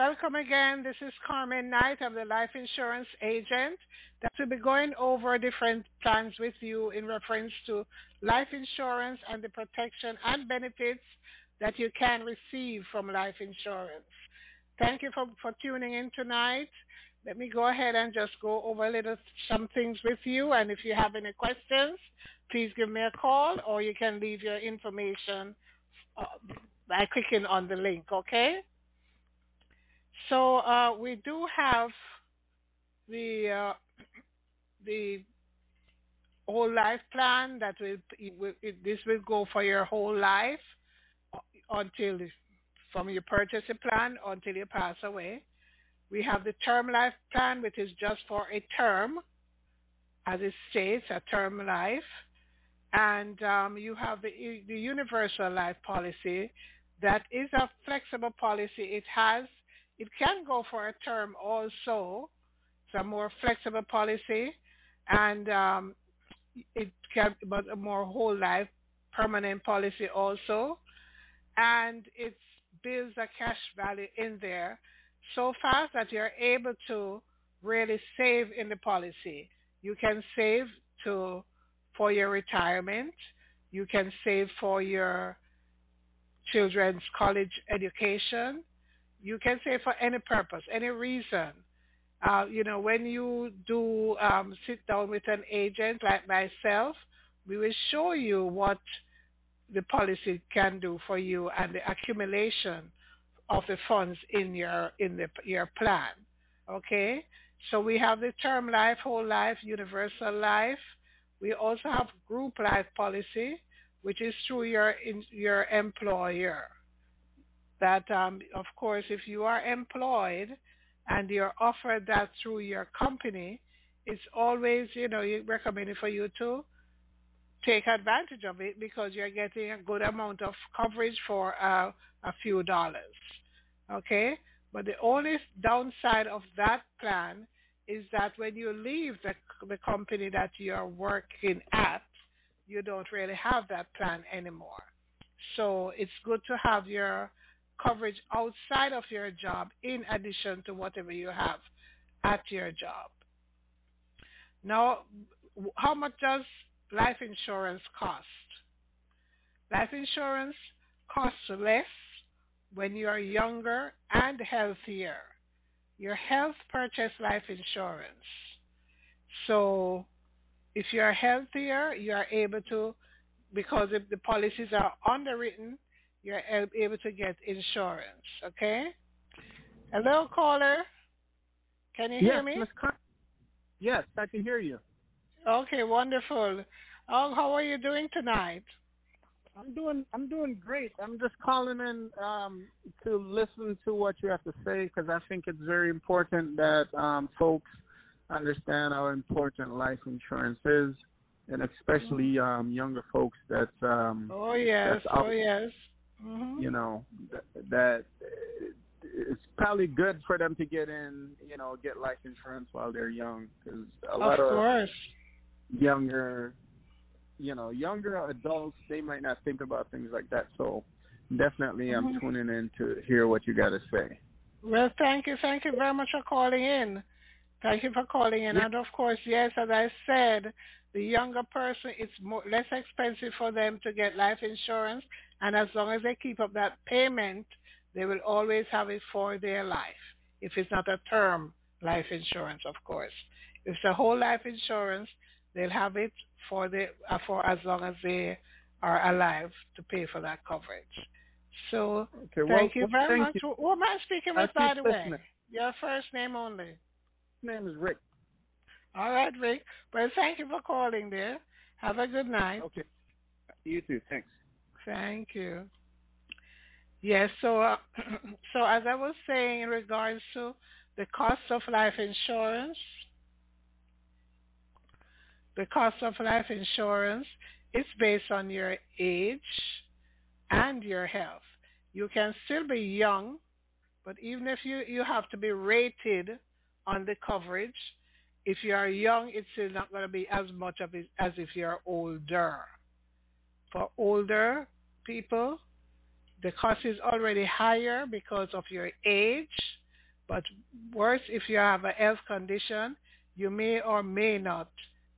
welcome again. This is Carmen Knight. I'm the life insurance agent that will be going over different plans with you in reference to life insurance and the protection and benefits that you can receive from life insurance. Thank you for, for tuning in tonight. Let me go ahead and just go over a little some things with you. And if you have any questions, please give me a call or you can leave your information uh, by clicking on the link, okay? So uh, we do have the uh, the whole life plan that will it, this will go for your whole life until from your purchase plan until you pass away. We have the term life plan, which is just for a term, as it states, a term life. And um, you have the, the universal life policy that is a flexible policy. It has, it can go for a term also. It's a more flexible policy, and um, it can, but a more whole life permanent policy also. And it builds a cash value in there so fast that you're able to really save in the policy. You can save to for your retirement. You can save for your children's college education. You can say for any purpose, any reason. Uh, you know, when you do um, sit down with an agent like myself, we will show you what the policy can do for you and the accumulation of the funds in your in the your plan. Okay, so we have the term life, whole life, universal life. We also have group life policy, which is through your your employer. That um, of course, if you are employed and you're offered that through your company, it's always you know recommended for you to take advantage of it because you're getting a good amount of coverage for uh, a few dollars. Okay? But the only downside of that plan is that when you leave the, the company that you're working at, you don't really have that plan anymore. So it's good to have your coverage outside of your job in addition to whatever you have at your job. Now, how much does life insurance cost? Life insurance costs less when you are younger and healthier. Your health purchase life insurance. So if you are healthier, you are able to, because if the policies are underwritten, you're able to get insurance. Okay? Hello, caller. Can you yes, hear me? Car- yes, I can hear you. Okay, wonderful. Oh, how are you doing tonight? I'm doing I'm doing great. I'm just calling in um, to listen to what you have to say because I think it's very important that um, folks understand how important life insurance is, and especially mm-hmm. um, younger folks that um, oh yes out, oh yes mm-hmm. you know that, that it's probably good for them to get in you know get life insurance while they're young because a lot of, of younger you know, younger adults, they might not think about things like that. So definitely mm-hmm. I'm tuning in to hear what you got to say. Well, thank you. Thank you very much for calling in. Thank you for calling in. Yeah. And of course, yes, as I said, the younger person, it's more less expensive for them to get life insurance. And as long as they keep up that payment, they will always have it for their life. If it's not a term life insurance, of course. If it's a whole life insurance, they'll have it for the uh, for as long as they are alive to pay for that coverage. So okay, thank well, you very thank much. You. Who am I speaking with, by the way? Your first name only. My name is Rick. All right, Rick. Well, thank you for calling there. Have a good night. Okay. You too. Thanks. Thank you. Yes, so uh, so as I was saying in regards to the cost of life insurance, the cost of life insurance is based on your age and your health. You can still be young, but even if you, you have to be rated on the coverage, if you are young, it's still not going to be as much of it as if you're older. For older people, the cost is already higher because of your age But worse, if you have a health condition, you may or may not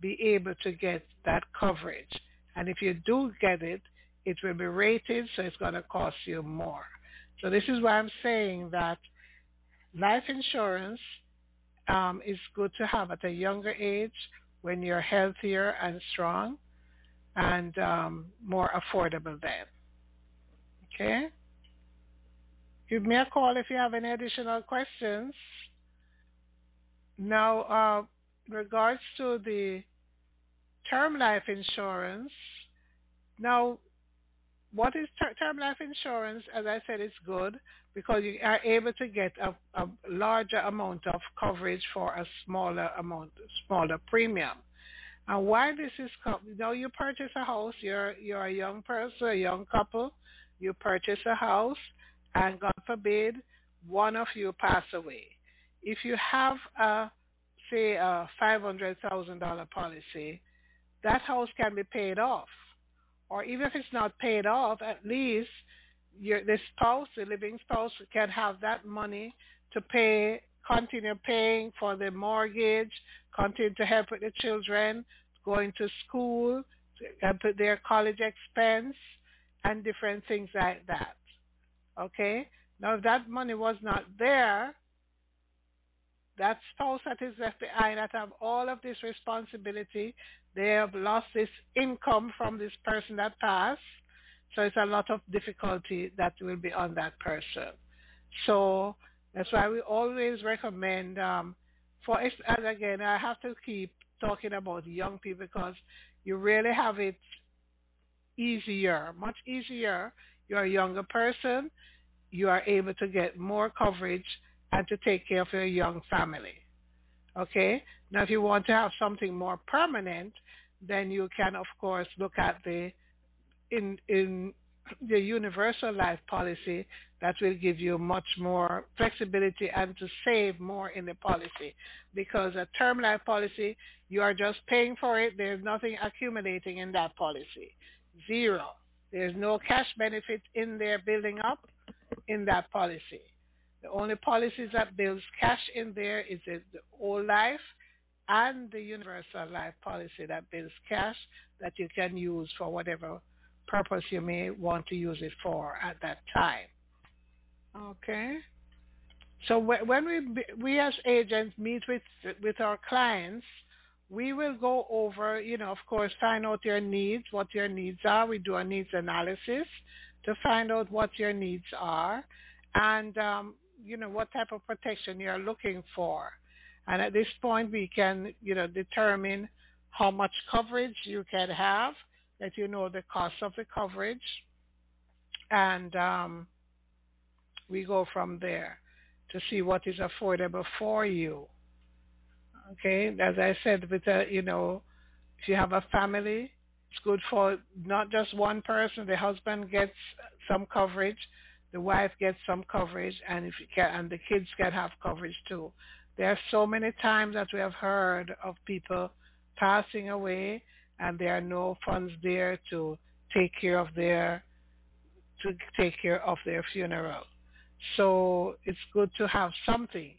be able to get that coverage. And if you do get it, it will be rated, so it's going to cost you more. So this is why I'm saying that life insurance um, is good to have at a younger age when you're healthier and strong and um, more affordable then. Okay? Give me a call if you have any additional questions. Now, uh, regards to the term life insurance, now, what is ter- term life insurance? As I said, it's good because you are able to get a, a larger amount of coverage for a smaller amount, smaller premium. And why this is, you know, you purchase a house, you're you're a young person, a young couple, you purchase a house, and God forbid, one of you pass away. If you have a, say, a five hundred thousand dollar policy, that house can be paid off, or even if it's not paid off, at least your the spouse, the living spouse, can have that money to pay, continue paying for the mortgage, continue to help with the children going to school, and put their college expense, and different things like that. Okay? Now, if that money was not there, that spouse that is left behind that have all of this responsibility, they have lost this income from this person that passed. So it's a lot of difficulty that will be on that person. So that's why we always recommend um, for and again I have to keep talking about young people because you really have it easier, much easier. You're a younger person, you are able to get more coverage and to take care of your young family. Okay? Now, if you want to have something more permanent, then you can, of course, look at the in in the universal life policy that will give you much more flexibility and to save more in the policy. Because a term life policy, you are just paying for it. There's nothing accumulating in that policy. Zero. There's no cash benefit in there building up in that policy. The only policies that builds cash in there is the whole life and the universal life policy that builds cash that you can use for whatever purpose you may want to use it for at that time. Okay. So when we we as agents meet with with our clients, we will go over, you know, of course, find out your needs, what your needs are. We do a needs analysis to find out what your needs are, and um, you know what type of protection you're looking for. And at this point, we can, you know, determine how much coverage you can have that you know the cost of the coverage, and um, we go from there to see what is affordable for you. Okay, as I said, with a, you know, if you have a family, it's good for not just one person. The husband gets some coverage, the wife gets some coverage, and if you can, and the kids can have coverage too. There are so many times that we have heard of people passing away and there are no funds there to take care of their to take care of their funeral. So it's good to have something,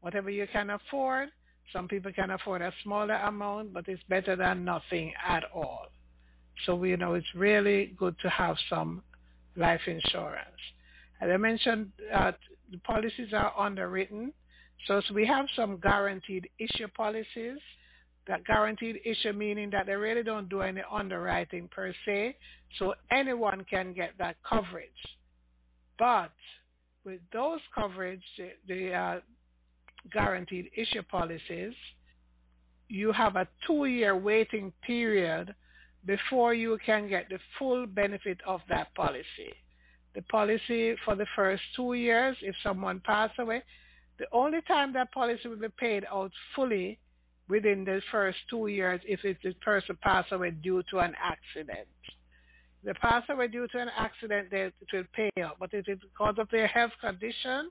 whatever you can afford. Some people can afford a smaller amount, but it's better than nothing at all. So you know it's really good to have some life insurance. As I mentioned, uh, the policies are underwritten, so, so we have some guaranteed issue policies that guaranteed issue meaning that they really don't do any underwriting per se, so anyone can get that coverage. But with those coverage, the, uh, guaranteed issue policies, you have a two-year waiting period before you can get the full benefit of that policy. The policy for the first two years, if someone passed away, the only time that policy will be paid out fully within the first two years if the person passed away due to an accident. If they pass away due to an accident, they, it will pay out. But if it's because of their health condition,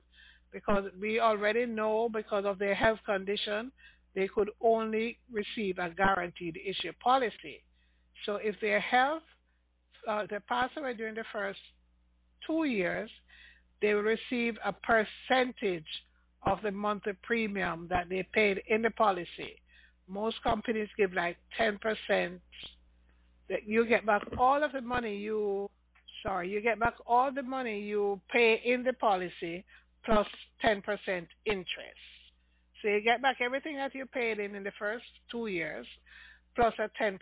because we already know because of their health condition, they could only receive a guaranteed issue policy. So if their health, uh, they pass away during the first two years, they will receive a percentage of the monthly premium that they paid in the policy. Most companies give like 10%. That you get back all of the money you, sorry, you get back all the money you pay in the policy plus 10% interest. So you get back everything that you paid in in the first two years plus a 10%.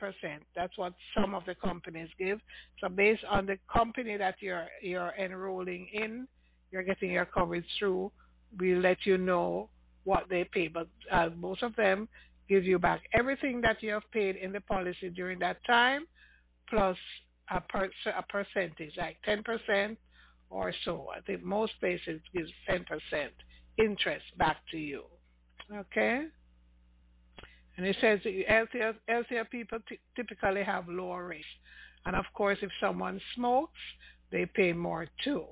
That's what some of the companies give. So based on the company that you're you're enrolling in, you're getting your coverage through, we let you know what they pay. But uh, most of them give you back everything that you have paid in the policy during that time, plus a, per, a percentage, like 10% or so. I think most places give 10% interest back to you. Okay? And it says healthier, healthier people t- typically have lower rates. And of course, if someone smokes, they pay more too.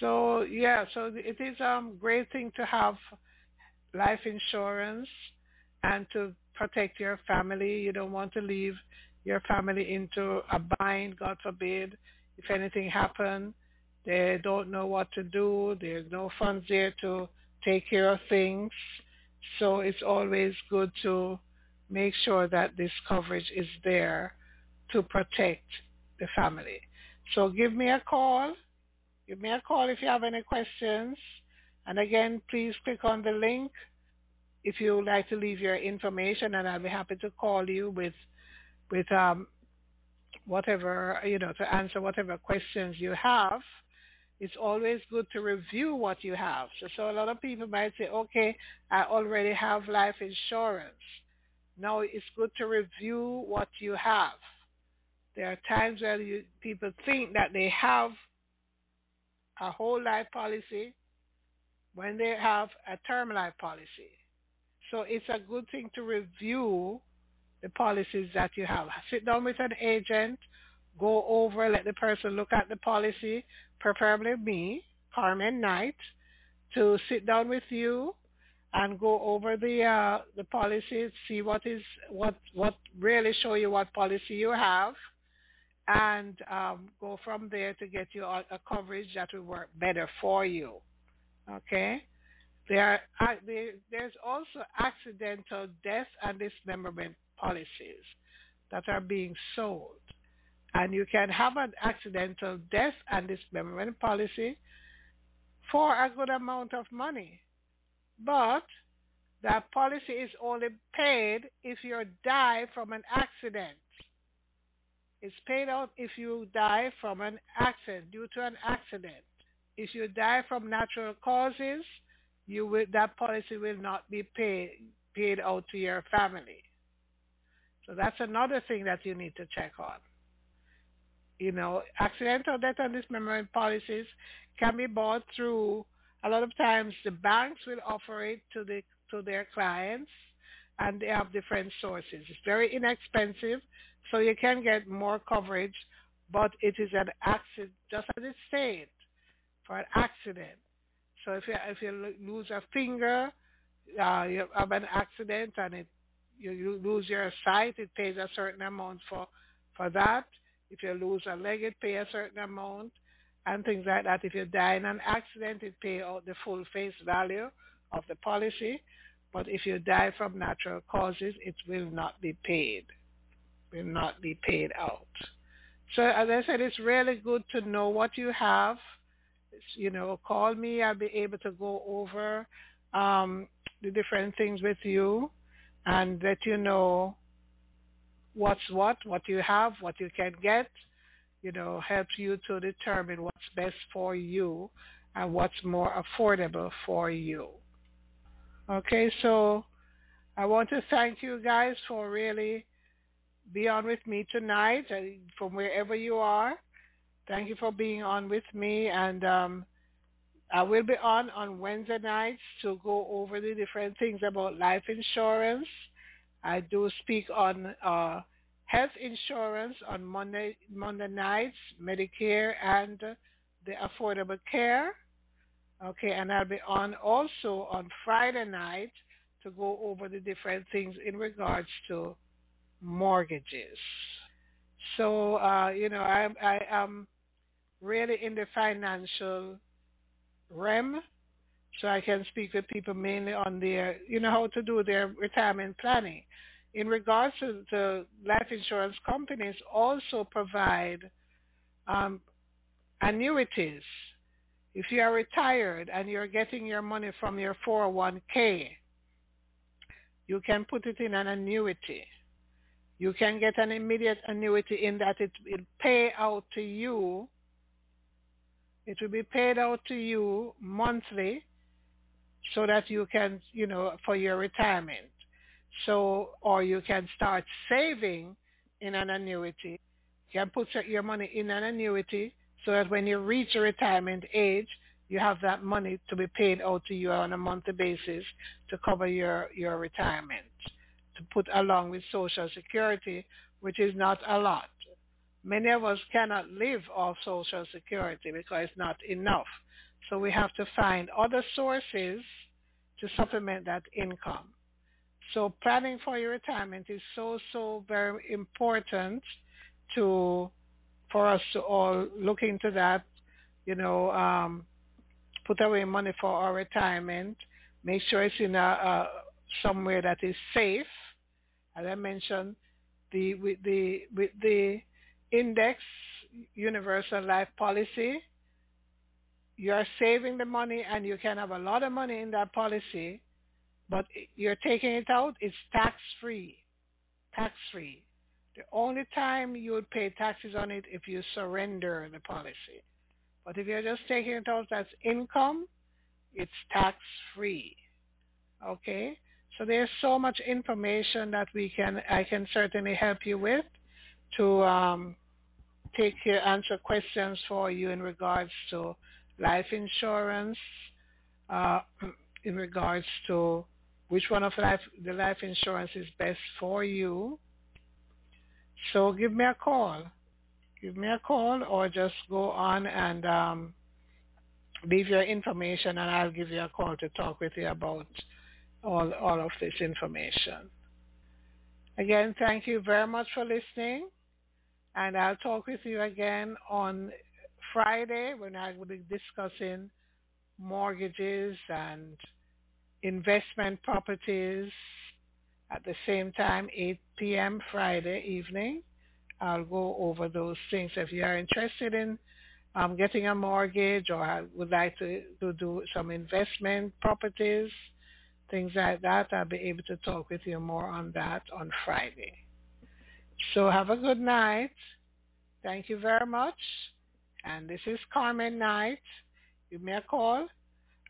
So yeah, so it is a um, great thing to have life insurance and to protect your family. You don't want to leave your family into a bind, God forbid. If anything happens, they don't know what to do. There's no funds there to take care of things. So it's always good to make sure that this coverage is there to protect the family. So give me a call. Give me a call if you have any questions. And again, please click on the link if you would like to leave your information, and I'll be happy to call you with with um, whatever you know to answer whatever questions you have it's always good to review what you have. So, so a lot of people might say, okay, I already have life insurance. No, it's good to review what you have. There are times where you, people think that they have a whole life policy when they have a term life policy. So it's a good thing to review the policies that you have. Sit down with an agent, go over, let the person look at the policy, preferably me, Carmen Knight, to sit down with you and go over the uh, the policies, see what is what what really show you what policy you have, and um, go from there to get you a, a, coverage that will work better for you. Okay. There, are, there, there's also accidental death and dismemberment policies that are being sold and you can have an accidental death and dismemberment policy for a good amount of money. But that policy is only paid if you die from an accident. It's paid out if you die from an accident, due to an accident. If you die from natural causes, you will, that policy will not be paid, paid out to your family. So that's another thing that you need to check on you know, accidental death and dismemberment policies can be bought through. A lot of times, the banks will offer it to the to their clients, and they have different sources. It's very inexpensive, so you can get more coverage, but it is an accident, just as it said, for an accident. So if you if you lose a finger, uh, you have an accident and it you, lose your sight, it pays a certain amount for for that. If you lose a leg, it pays a certain amount and things like that. If you die in an accident, it pays out the full face value of the policy. But if you die from natural causes, it will not be paid. Will not be paid out. So as I said, it's really good to know what you have. You know, call me. I'll be able to go over um, the different things with you and let you know what's what, what you have, what you can get, you know, helps you to determine what's best for you and what's more affordable for you. Okay, so I want to thank you guys for really being with me tonight from wherever you are. Thank you for being on with me, and um, I will be on on Wednesday nights to go over the different things about life insurance I do speak on uh, health insurance on Monday Monday nights, Medicare and the Affordable Care. Okay, and I'll be on also on Friday night to go over the different things in regards to mortgages. So uh, you know, I I am really in the financial realm. so I can speak with people mainly on their, you know, how to do their retirement planning. In regards to the life insurance companies, also provide um, annuities. If you are retired and you're getting your money from your 401k, you can put it in an annuity. You can get an immediate annuity in that it will pay out to you. It will be paid out to you monthly so that you can, you know, for your retirement. So, or you can start saving in an annuity. You can put your money in an annuity so that when you reach retirement age, you have that money to be paid out to you on a monthly basis to cover your, your retirement, to put along with Social Security, which is not a lot. Many of us cannot live off Social Security because it's not enough. So we have to find other sources to supplement that income. So planning for your retirement is so so very important to for us to all look into that. You know, um, put away money for our retirement. Make sure it's in a, a somewhere that is safe. As I mentioned, the with the with the index universal life policy, you are saving the money and you can have a lot of money in that policy, but you're taking it out, it's tax free. Tax free. The only time you would pay taxes on it if you surrender the policy. But if you're just taking it out as income, it's tax free. Okay? So there's so much information that we can I can certainly help you with to um, take your answer questions for you in regards to life insurance, uh, in regards to which one of life the life insurance is best for you. So give me a call. Give me a call or just go on and um, leave your information and I'll give you a call to talk with you about all, all of this information. Again, thank you very much for listening. And I'll talk with you again on Friday when I will be discussing mortgages and investment properties at the same time, 8 p.m. Friday evening. I'll go over those things. If you are interested in um, getting a mortgage or would like to, to do some investment properties, things like that, I'll be able to talk with you more on that on Friday. So have a good night. Thank you very much. And this is Carmen Knight. Give me a call.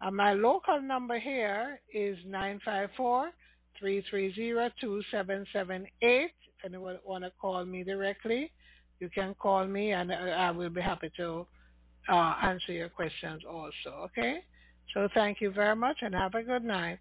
And my local number here is 954 330 2778. If anyone want to call me directly, you can call me and I will be happy to uh, answer your questions also. Okay? So thank you very much and have a good night.